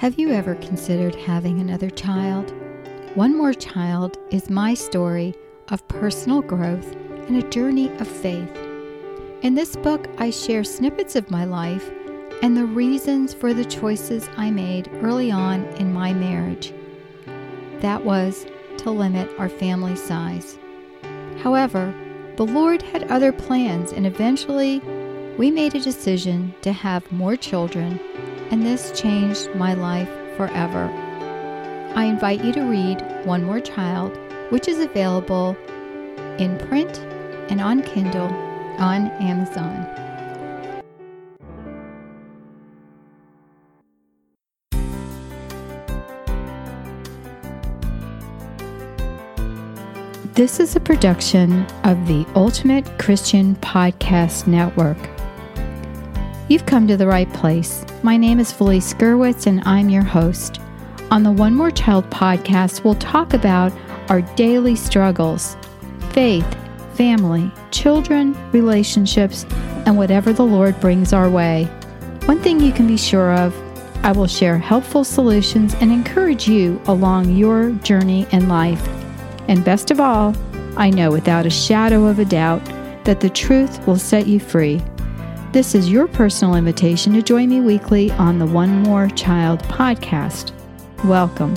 Have you ever considered having another child? One More Child is my story of personal growth and a journey of faith. In this book, I share snippets of my life and the reasons for the choices I made early on in my marriage. That was to limit our family size. However, the Lord had other plans, and eventually we made a decision to have more children and this changed my life forever. I invite you to read One More Child, which is available in print and on Kindle on Amazon. This is a production of the Ultimate Christian Podcast Network. You've come to the right place. My name is Felice Gerwitz, and I'm your host. On the One More Child podcast, we'll talk about our daily struggles faith, family, children, relationships, and whatever the Lord brings our way. One thing you can be sure of I will share helpful solutions and encourage you along your journey in life. And best of all, I know without a shadow of a doubt that the truth will set you free. This is your personal invitation to join me weekly on the One More Child podcast. Welcome.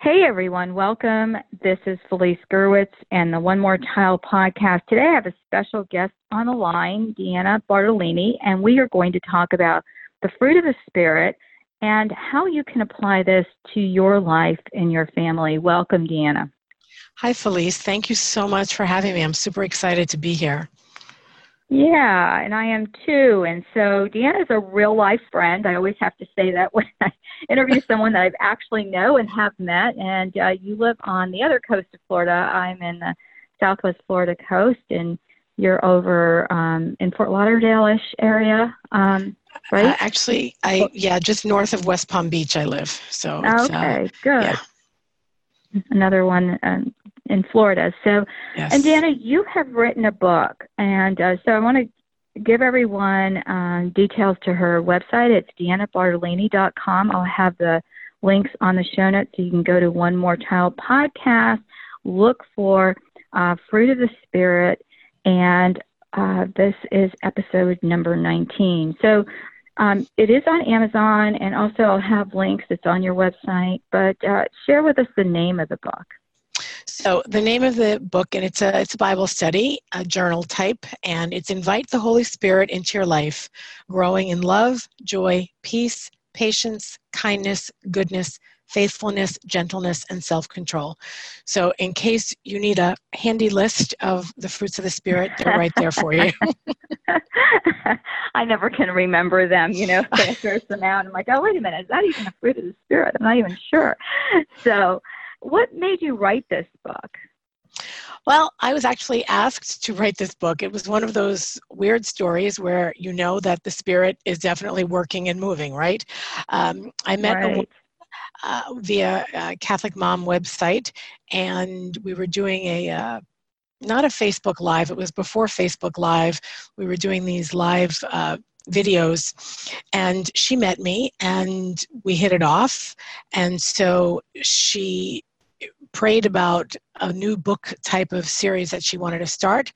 Hey everyone, welcome. This is Felice Gerwitz and the One More Child podcast. Today I have a special guest on the line, Deanna Bartolini, and we are going to talk about the fruit of the Spirit and how you can apply this to your life and your family. Welcome, Deanna. Hi, Felice. Thank you so much for having me. I'm super excited to be here. Yeah, and I am too. And so Deanna is a real life friend. I always have to say that when I interview someone that I actually know and have met. And uh, you live on the other coast of Florida. I'm in the Southwest Florida coast, and you're over um, in Fort Lauderdale-ish area, um, right? Uh, actually, I yeah, just north of West Palm Beach. I live. So uh, okay, uh, good. Yeah another one um, in Florida. So, yes. and Deanna, you have written a book, and uh, so I want to give everyone um, details to her website. It's deannabartolini.com. I'll have the links on the show notes so you can go to One More Child podcast, look for uh, Fruit of the Spirit, and uh, this is episode number 19. So um, it is on Amazon, and also I'll have links. It's on your website. But uh, share with us the name of the book. So the name of the book, and it's a it's a Bible study, a journal type, and it's invite the Holy Spirit into your life, growing in love, joy, peace, patience, kindness, goodness, faithfulness, gentleness, and self control. So, in case you need a handy list of the fruits of the Spirit, they're right there for you. I never can remember them, you know, I search them out. I'm like, oh, wait a minute, is that even a fruit of the Spirit? I'm not even sure. So, what made you write this book? Well, I was actually asked to write this book. It was one of those weird stories where you know that the spirit is definitely working and moving, right? Um, I met right. a uh, via a Catholic Mom website, and we were doing a uh, not a Facebook Live. It was before Facebook Live. We were doing these live uh, videos, and she met me, and we hit it off. And so she prayed about a new book type of series that she wanted to start.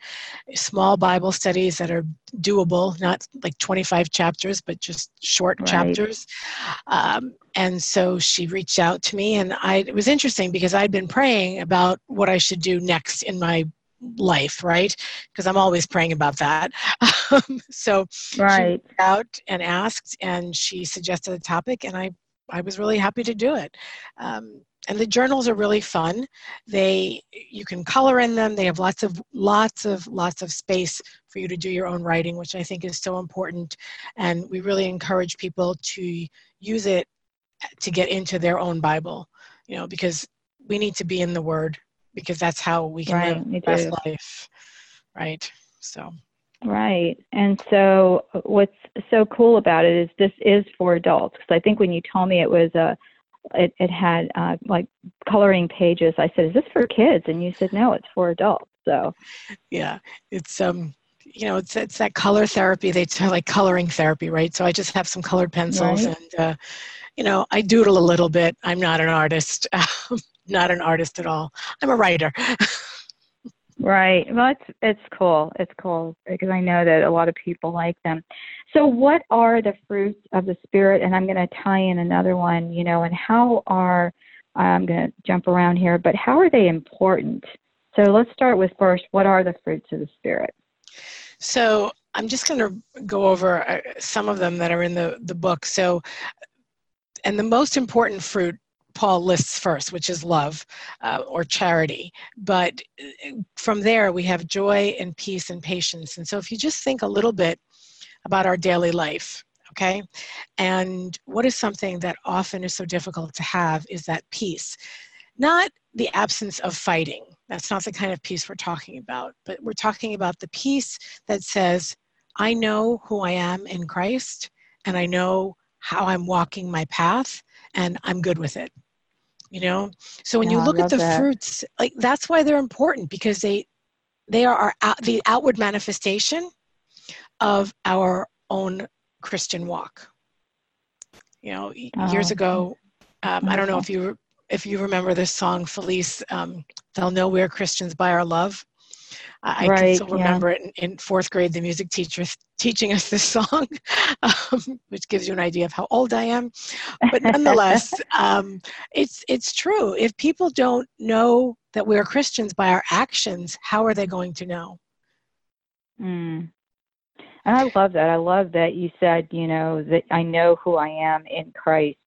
Small bible studies that are doable not like 25 chapters but just short right. chapters. Um, and so she reached out to me and i it was interesting because i'd been praying about what i should do next in my life right? Because i'm always praying about that. Um, so right. she out and asked and she suggested a topic and i i was really happy to do it. Um, and the journals are really fun. They you can color in them. They have lots of lots of lots of space for you to do your own writing which i think is so important. And we really encourage people to use it to get into their own bible you know because we need to be in the word because that's how we can right, live best life right? So. Right. And so what's so cool about it is this is for adults because I think when you told me it was a it, it had uh, like coloring pages. I said, "Is this for kids?" And you said, "No, it's for adults." So, yeah, it's um, you know, it's it's that color therapy. They tell like coloring therapy, right? So I just have some colored pencils right. and, uh, you know, I doodle a little bit. I'm not an artist, not an artist at all. I'm a writer. right. Well, it's it's cool. It's cool because I know that a lot of people like them. So, what are the fruits of the spirit? And I'm going to tie in another one. You know, and how are I'm going to jump around here, but how are they important? So let's start with first, what are the fruits of the Spirit? So I'm just going to go over uh, some of them that are in the, the book. So, and the most important fruit Paul lists first, which is love uh, or charity. But uh, from there, we have joy and peace and patience. And so, if you just think a little bit about our daily life, okay? And what is something that often is so difficult to have is that peace. Not the absence of fighting. That's not the kind of peace we're talking about, but we're talking about the peace that says, I know who I am in Christ, and I know how I'm walking my path, and I'm good with it. You know? So when you look at the that. fruits, like that's why they're important because they they are our, the outward manifestation of our own Christian walk. You know, oh. years ago, um, I don't know if you if you remember this song, Felice. Um, They'll know we're Christians by our love. I, right, can still remember yeah. it in, in, fourth grade. The music teacher teaching us this song, um, which gives you an idea of how old I am. But nonetheless, um, it's it's true. If people don't know that we are Christians by our actions, how are they going to know? Mm. And I love that. I love that you said, you know, that I know who I am in Christ.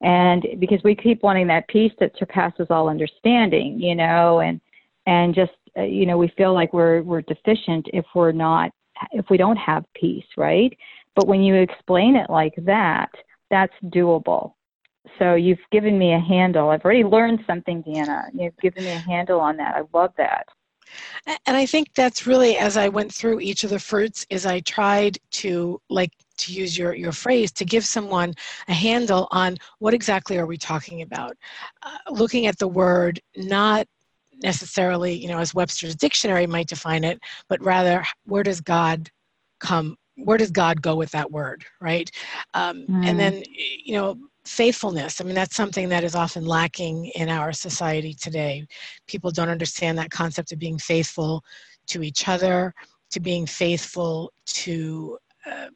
And because we keep wanting that peace that surpasses all understanding, you know, and and just you know, we feel like we're we're deficient if we're not if we don't have peace, right? But when you explain it like that, that's doable. So you've given me a handle. I've already learned something, Deanna. You've given me a handle on that. I love that. And I think that's really as I went through each of the fruits is I tried to like to use your, your phrase to give someone a handle on what exactly are we talking about. Uh, looking at the word not necessarily, you know, as Webster's dictionary might define it, but rather where does God come where does God go with that word, right? Um, mm. And then, you know, faithfulness. I mean, that's something that is often lacking in our society today. People don't understand that concept of being faithful to each other, to being faithful to uh,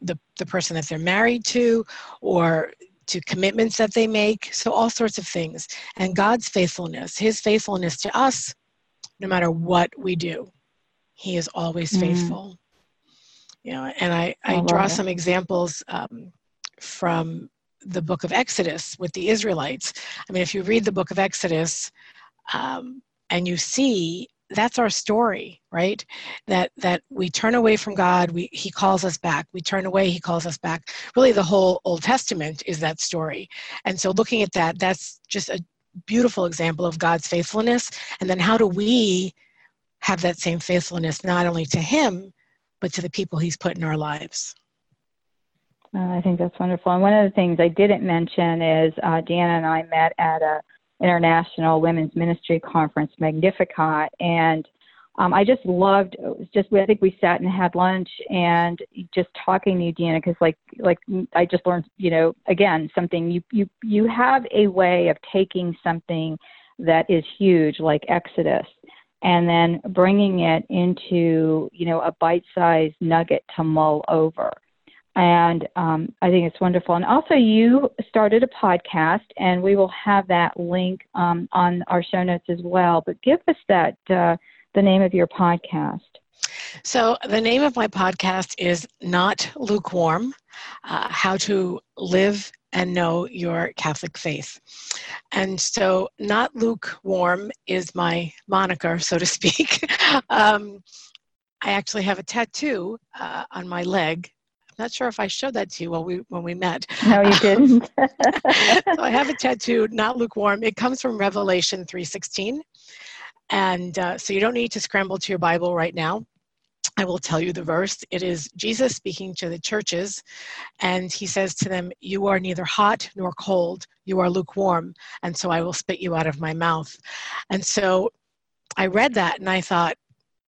the, the person that they're married to, or to commitments that they make. So, all sorts of things. And God's faithfulness, His faithfulness to us, no matter what we do, He is always mm faithful. You know, and I, I, I draw it. some examples um, from the book of Exodus with the Israelites. I mean, if you read the book of Exodus um, and you see that's our story right? That that we turn away from god we he calls us back we turn away he calls us back. Really the whole old testament is that story. And so looking at that that's just a beautiful example of god's faithfulness. And then how do we have that same faithfulness not only to him but to the people he's put in our lives? Uh, I think that's wonderful. And one of the things I didn't mention is uh, Deanna and I met at a international women's ministry conference, Magnificat, and um, I just loved. Just I think we sat and had lunch and just talking to you, Deanna, because like like I just learned, you know, again something you you you have a way of taking something that is huge like Exodus and then bringing it into you know a bite-sized nugget to mull over and um, I think it's wonderful. And also, you started a podcast, and we will have that link um, on our show notes as well. But give us that uh, the name of your podcast. So, the name of my podcast is Not Lukewarm uh, How to Live and Know Your Catholic Faith. And so, Not Lukewarm is my moniker, so to speak. um, I actually have a tattoo uh, on my leg not sure if I showed that to you when we when we met. No, you didn't. so I have a tattoo, not lukewarm. It comes from Revelation three sixteen, and uh, so you don't need to scramble to your Bible right now. I will tell you the verse. It is Jesus speaking to the churches, and he says to them, You are neither hot nor cold, you are lukewarm, and so I will spit you out of my mouth. And so I read that and I thought,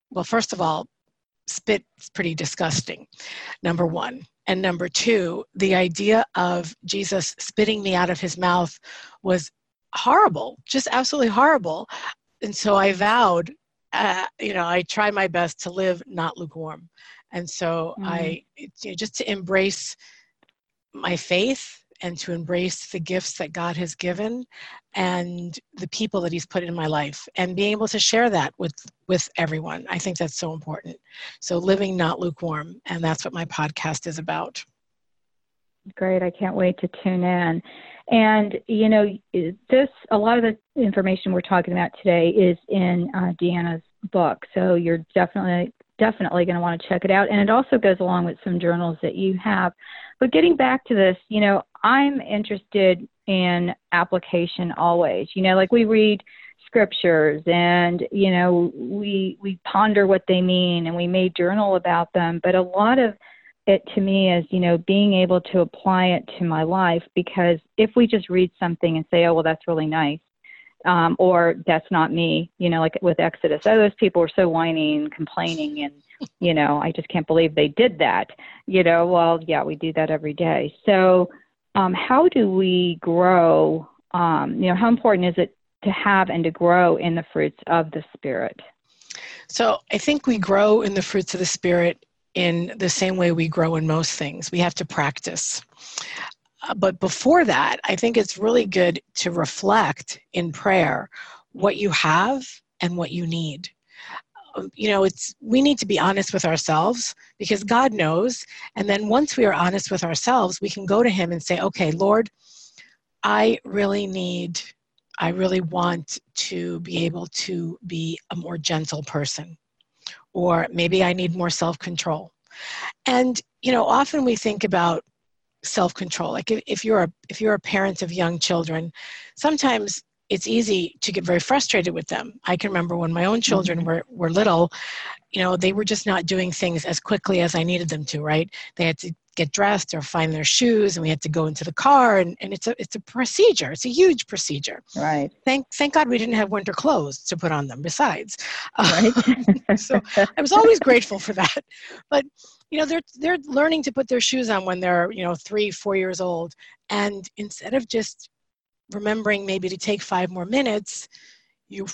well, first of all, spit is pretty disgusting, number one. And number two, the idea of Jesus spitting me out of his mouth was horrible, just absolutely horrible. And so I vowed, uh, you know, I try my best to live not lukewarm. And so mm. I, you know, just to embrace my faith and to embrace the gifts that God has given and the people that he's put in my life and being able to share that with with everyone. I think that's so important. So living not lukewarm and that's what my podcast is about. Great. I can't wait to tune in. And you know, this a lot of the information we're talking about today is in uh, Deanna's book. So you're definitely definitely going to want to check it out. And it also goes along with some journals that you have. But getting back to this, you know, I'm interested in application always. You know, like we read scriptures and you know we we ponder what they mean and we may journal about them but a lot of it to me is you know being able to apply it to my life because if we just read something and say oh well that's really nice um, or that's not me, you know, like with Exodus. Oh, those people were so whining and complaining, and you know, I just can't believe they did that. You know, well, yeah, we do that every day. So, um, how do we grow? Um, you know, how important is it to have and to grow in the fruits of the Spirit? So, I think we grow in the fruits of the Spirit in the same way we grow in most things. We have to practice. Uh, but before that, I think it's really good to reflect in prayer what you have and what you need. Um, you know, it's we need to be honest with ourselves because God knows. And then once we are honest with ourselves, we can go to Him and say, "Okay, Lord, I really need, I really want to be able to be a more gentle person, or maybe I need more self control." And you know, often we think about self-control. Like if, if you're a if you're a parent of young children sometimes it's easy to get very frustrated with them. I can remember when my own children mm-hmm. were, were little you know they were just not doing things as quickly as i needed them to right? They had to get dressed or find their shoes and we had to go into the car and, and it's a it's a procedure. It's a huge procedure. Right. Thank thank god we didn't have winter clothes to put on them besides. Right. So i was always grateful for that. But you know they're they're learning to put their shoes on when they're you know three four years old. And instead of just remembering maybe to take five more minutes you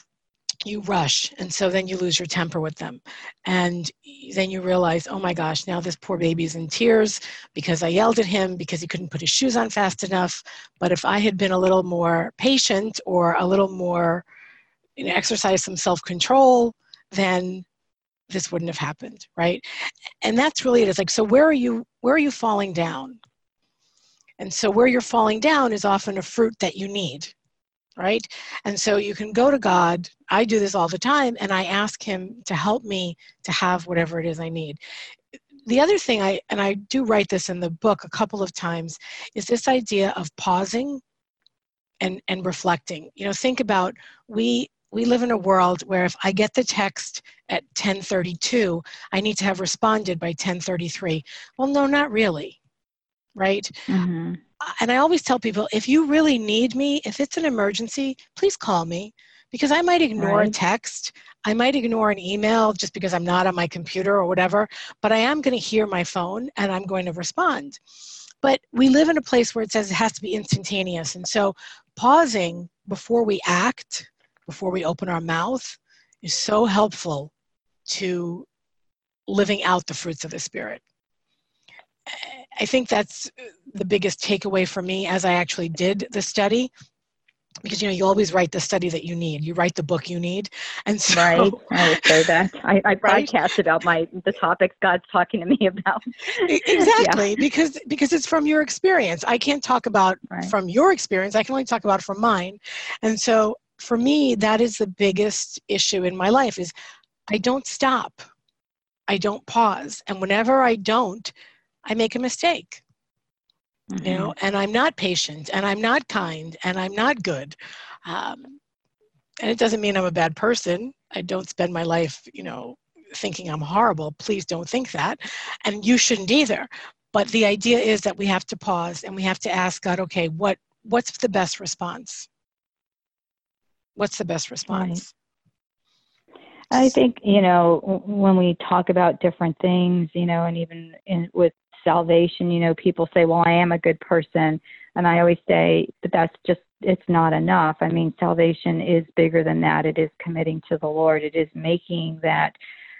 you rush. And so then you lose your temper with them. And then you realize oh my gosh now this poor baby's in tears because i yelled at him because he couldn't put his shoes on fast enough. But if i had been a little more patient or a little more you know exercise some self-control then this wouldn't have happened right? And that's really it. It is like so where are you where are you falling down? And so where you're falling down is often a fruit that you need right? And so you can go to god. I do this all the time and i ask him to help me to have whatever it is i need. The other thing i and i do write this in the book a couple of times is this idea of pausing and and reflecting. You know think about we we live in a world where if I get the text at 1032, I need to have responded by 1033. Well, no, not really, right? Mm-hmm. And I always tell people if you really need me, if it's an emergency, please call me because I might ignore right. a text. I might ignore an email just because I'm not on my computer or whatever, but I am going to hear my phone and I'm going to respond. But we live in a place where it says it has to be instantaneous. And so pausing before we act before we open our mouth is so helpful to living out the fruits of the Spirit. I think that's the biggest takeaway for me as I actually did the study. Because you know you always write the study that you need. You write the book you need, and so right. I would say that I, I right? podcast about my the topics God's talking to me about. exactly, yeah. because because it's from your experience. I can't talk about right. from your experience. I can only talk about from mine, and so for me that is the biggest issue in my life is i don't stop. I don't pause. And whenever i don't i make a mistake mm-hmm. you know and i'm not patient and i'm not kind and i'm not good. Um, and it doesn't mean i'm a bad person. I don't spend my life you know thinking i'm horrible. Please don't think that. And you shouldn't either. But the idea is that we have to pause and we have to ask god okay what what's the best response What's the best response? I think, you know, when we talk about different things, you know, and even in, with salvation, you know, people say, well, I am a good person. And I always say, but that's just, it's not enough. I mean, salvation is bigger than that. It is committing to the Lord, it is making that.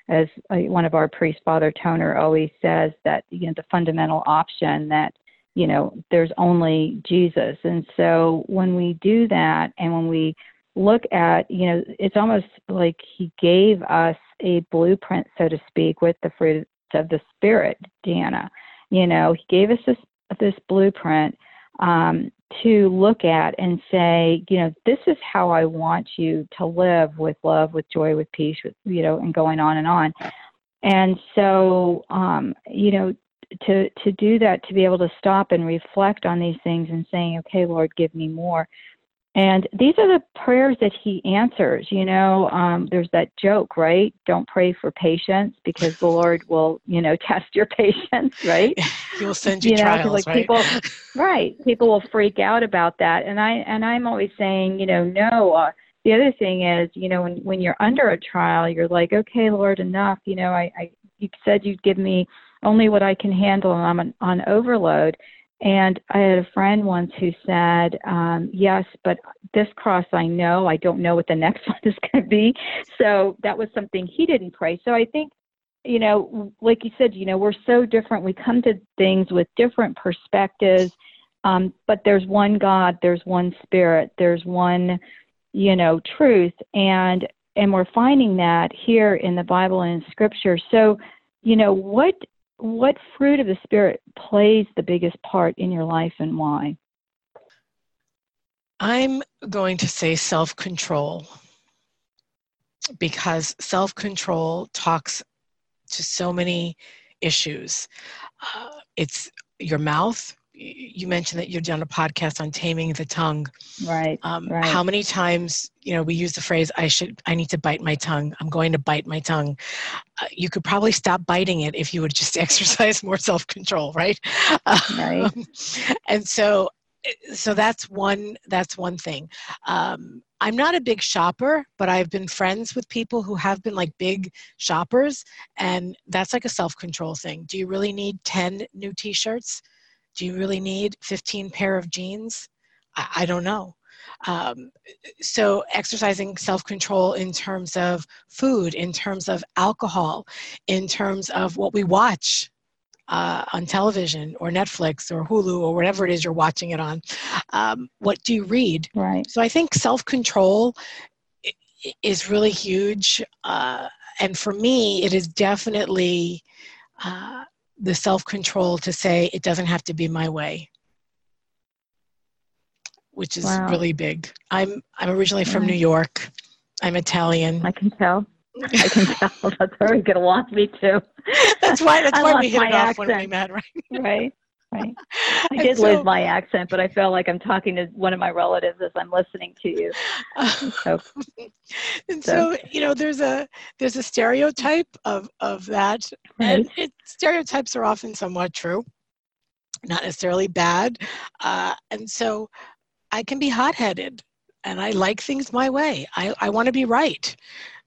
As uh, one of our priests, Father Toner, always says, that you know the fundamental option that you know there's only Jesus, and so when we do that, and when we look at, you know, it's almost like he gave us a blueprint, so to speak, with the fruits of the Spirit, Deanna. You know, he gave us this this blueprint um, to look at and say, you know, this is how I want you to live with love, with joy, with peace, with you know, and going on and on. And so, um, you know, to to do that, to be able to stop and reflect on these things and saying, okay, Lord, give me more. And these are the prayers that he answers. You know, um, there's that joke, right? Don't pray for patience because the Lord will, you know, test your patience, right? He will send you, you know, trials, like right? People, right. People will freak out about that, and I and I'm always saying, you know, no. Uh, the other thing is, you know, when when you're under a trial, you're like, okay, Lord, enough. You know, I, I you said you'd give me only what I can handle, and I'm on, on overload. And I had a friend once who said, um, Yes, but this cross I know. I don't know what the next one is going to be. So that was something he didn't pray. So I think, you know, like you said, you know, we're so different. We come to things with different perspectives. Um, but there's one God, there's one spirit, there's one, you know, truth. And and we're finding that here in the Bible and in scripture. So, you know, what what fruit of the spirit plays the biggest part in your life and why? I'm going to say self control because self control talks to so many issues. Uh, it's your mouth, you mentioned that you've done a podcast on taming the tongue. Right, um, right. How many times, you know, we use the phrase, I should, I need to bite my tongue. I'm going to bite my tongue. Uh, you could probably stop biting it if you would just exercise more self-control, right? Right. Um, and so, so that's one, that's one thing. Um, I'm not a big shopper, but I've been friends with people who have been like big shoppers, and that's like a self control thing. Do you really need 10 new t shirts? Do you really need 15 pair of jeans? I, I don't know. Um, so, exercising self control in terms of food, in terms of alcohol, in terms of what we watch uh, on television or Netflix or Hulu or whatever it is you're watching it on. Um, what do you read? Right. So, I think self control is really huge. Uh, and for me, it is definitely. Uh, the self control to say it doesn't have to be my way which is wow. really big. I'm i'm originally from new york. I'm italian. I can tell. I can tell. That's where you're going to want me to that's why that's why we hit it off accent. when we met right? Right right. I did so, lose my accent but i feel like i'm talking to one of my relatives as i'm listening to you. So, and so, so, you know there's a there's a stereotype of of that right. and it, stereotypes are often somewhat true not necessarily bad uh, and so i can be hot-headed and i like things my way. I, I want to be right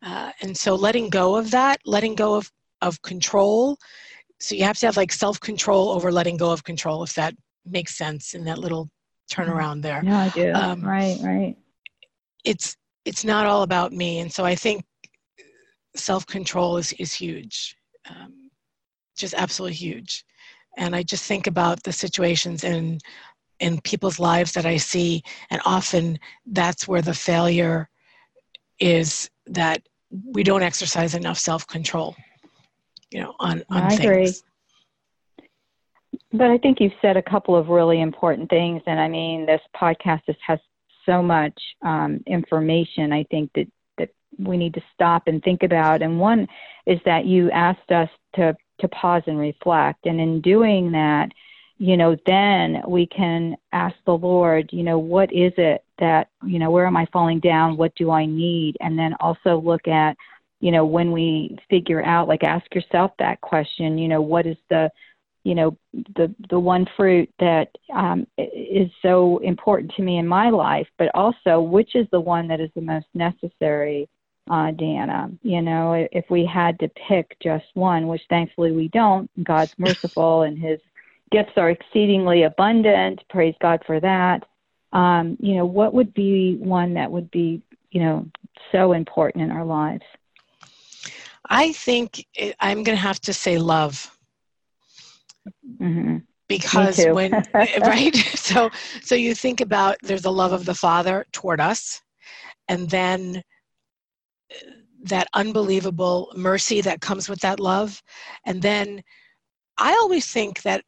uh, and so letting go of that letting go of of control so you have to have like self-control over letting go of control if that makes sense in that little turnaround there. Yeah i do. Um, right right. it's it's not all about me and so i think self-control is is huge um, just absolutely huge. And i just think about the situations in in people's lives that i see and often that's where the failure is that we don't exercise enough self-control you know on, on I things. agree. But I think you've said a couple of really important things, and I mean, this podcast just has so much um, information. I think that that we need to stop and think about. And one is that you asked us to to pause and reflect, and in doing that, you know, then we can ask the Lord, you know, what is it that you know, where am I falling down? What do I need? And then also look at you know when we figure out like ask yourself that question you know what is the you know the the one fruit that um, is so important to me in my life but also which is the one that is the most necessary uh, Deanna. You know, if we had to pick just one, which thankfully we don't, God's merciful and His gifts are exceedingly abundant. Praise God for that. Um, you know, what would be one that would be, you know, so important in our lives? I think it, I'm going to have to say love. Mm-hmm. Because when right, so so you think about there's the love of the Father toward us, and then that unbelievable mercy that comes with that love. And then I always think that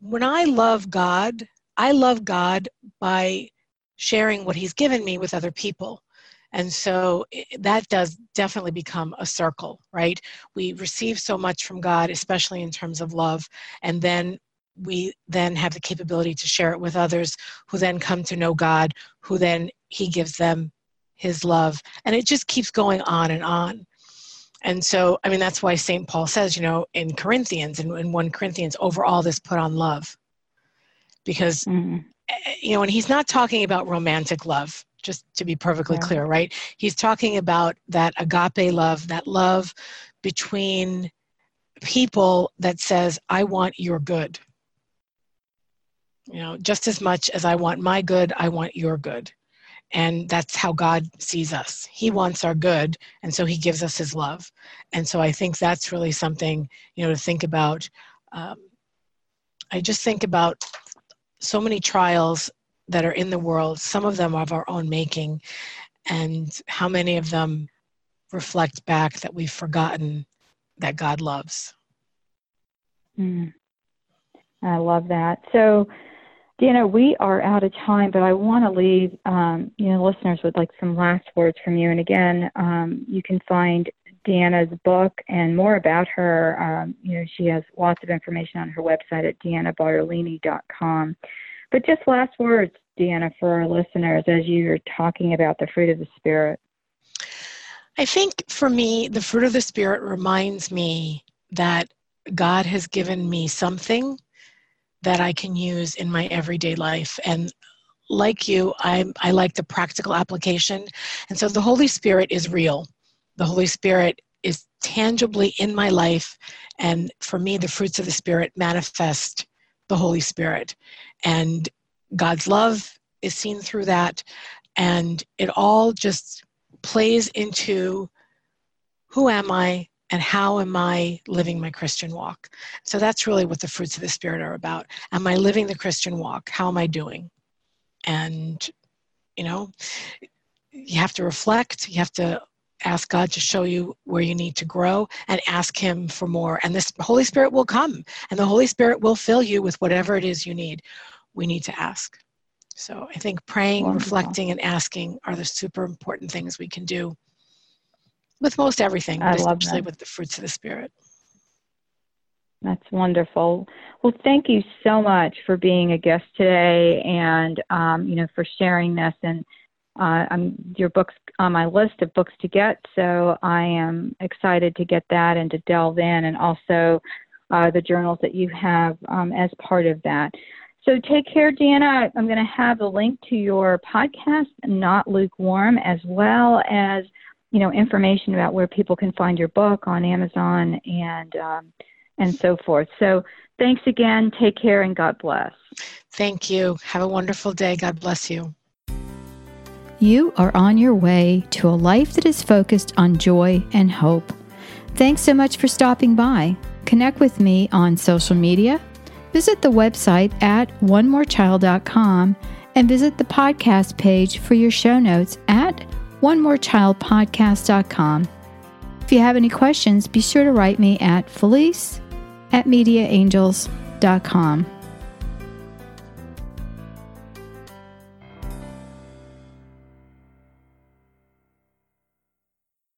when I love God, I love God by sharing what He's given me with other people. And so eh, that does definitely become a circle, right? We receive so much from God, especially in terms of love, and then we then have the capability to share it with others who then come to know God, who then He gives them his love and it just keeps going on and on and so i mean that's why st paul says you know in corinthians and in 1 corinthians over all this put on love because mm-hmm. Eh, eh, you know and he's not talking about romantic love just to be perfectly yeah. clear right? He's talking about that agape love that love between people that says i want your good. You know just as much as i want my good i want your good. And that's how god sees us. He wants our good and so he gives us his love. And so i think that's really something you know to think about. Um, i just think about so many trials that are in the world some of them are of our own making and how many of them reflect back that we've forgotten that god loves mm. i love that so Deanna, we are out of time, but I want to leave um, you know listeners with like some last words from you. And again, um, you can find Deanna's book and more about her. Um, you know, she has lots of information on her website at deannabartolini.com. But just last words, Deanna, for our listeners as you're talking about the fruit of the Spirit. I think for me, the fruit of the Spirit reminds me that God has given me something that I can use in my everyday life. And like you, I, I like the practical application. And so the Holy Spirit is real. The Holy Spirit is tangibly in my life. And for me, the fruits of the Spirit manifest the Holy Spirit. And God's love is seen through that. And it all just plays into who am I? and how am I living my Christian walk? So that's really what the fruits of the Spirit are about. Am I living the Christian walk? How am I doing? And, you know, you have to reflect, you have to ask God to show you where you need to grow and ask Him for more. And this Holy Spirit will come, and the Holy Spirit will fill you with whatever it is you need. We need to ask. So I think praying, Wonderful. reflecting, and asking are the super important things we can do with most everything, I especially with the fruits of the Spirit. That's wonderful. Well, thank you so much for being a guest today, and um, you know for sharing this. And uh, I'm, your book's on my list of books to get, so I am excited to get that and to delve in, and also uh, the journals that you have um, as part of that. So take care, Deanna. I'm going to have a link to your podcast, Not Lukewarm, as well as you know information about where people can find your book on Amazon and um, and so forth. So thanks again. Take care and God bless. Thank you. Have a wonderful day. God bless you. You are on your way to a life that is focused on joy and hope. Thanks so much for stopping by. Connect with me on social media. Visit the website at onemorechild.com and visit the podcast page for your show notes at onemorechildpodcast.com. If you have any questions, be sure to write me at felice at mediaangels.com.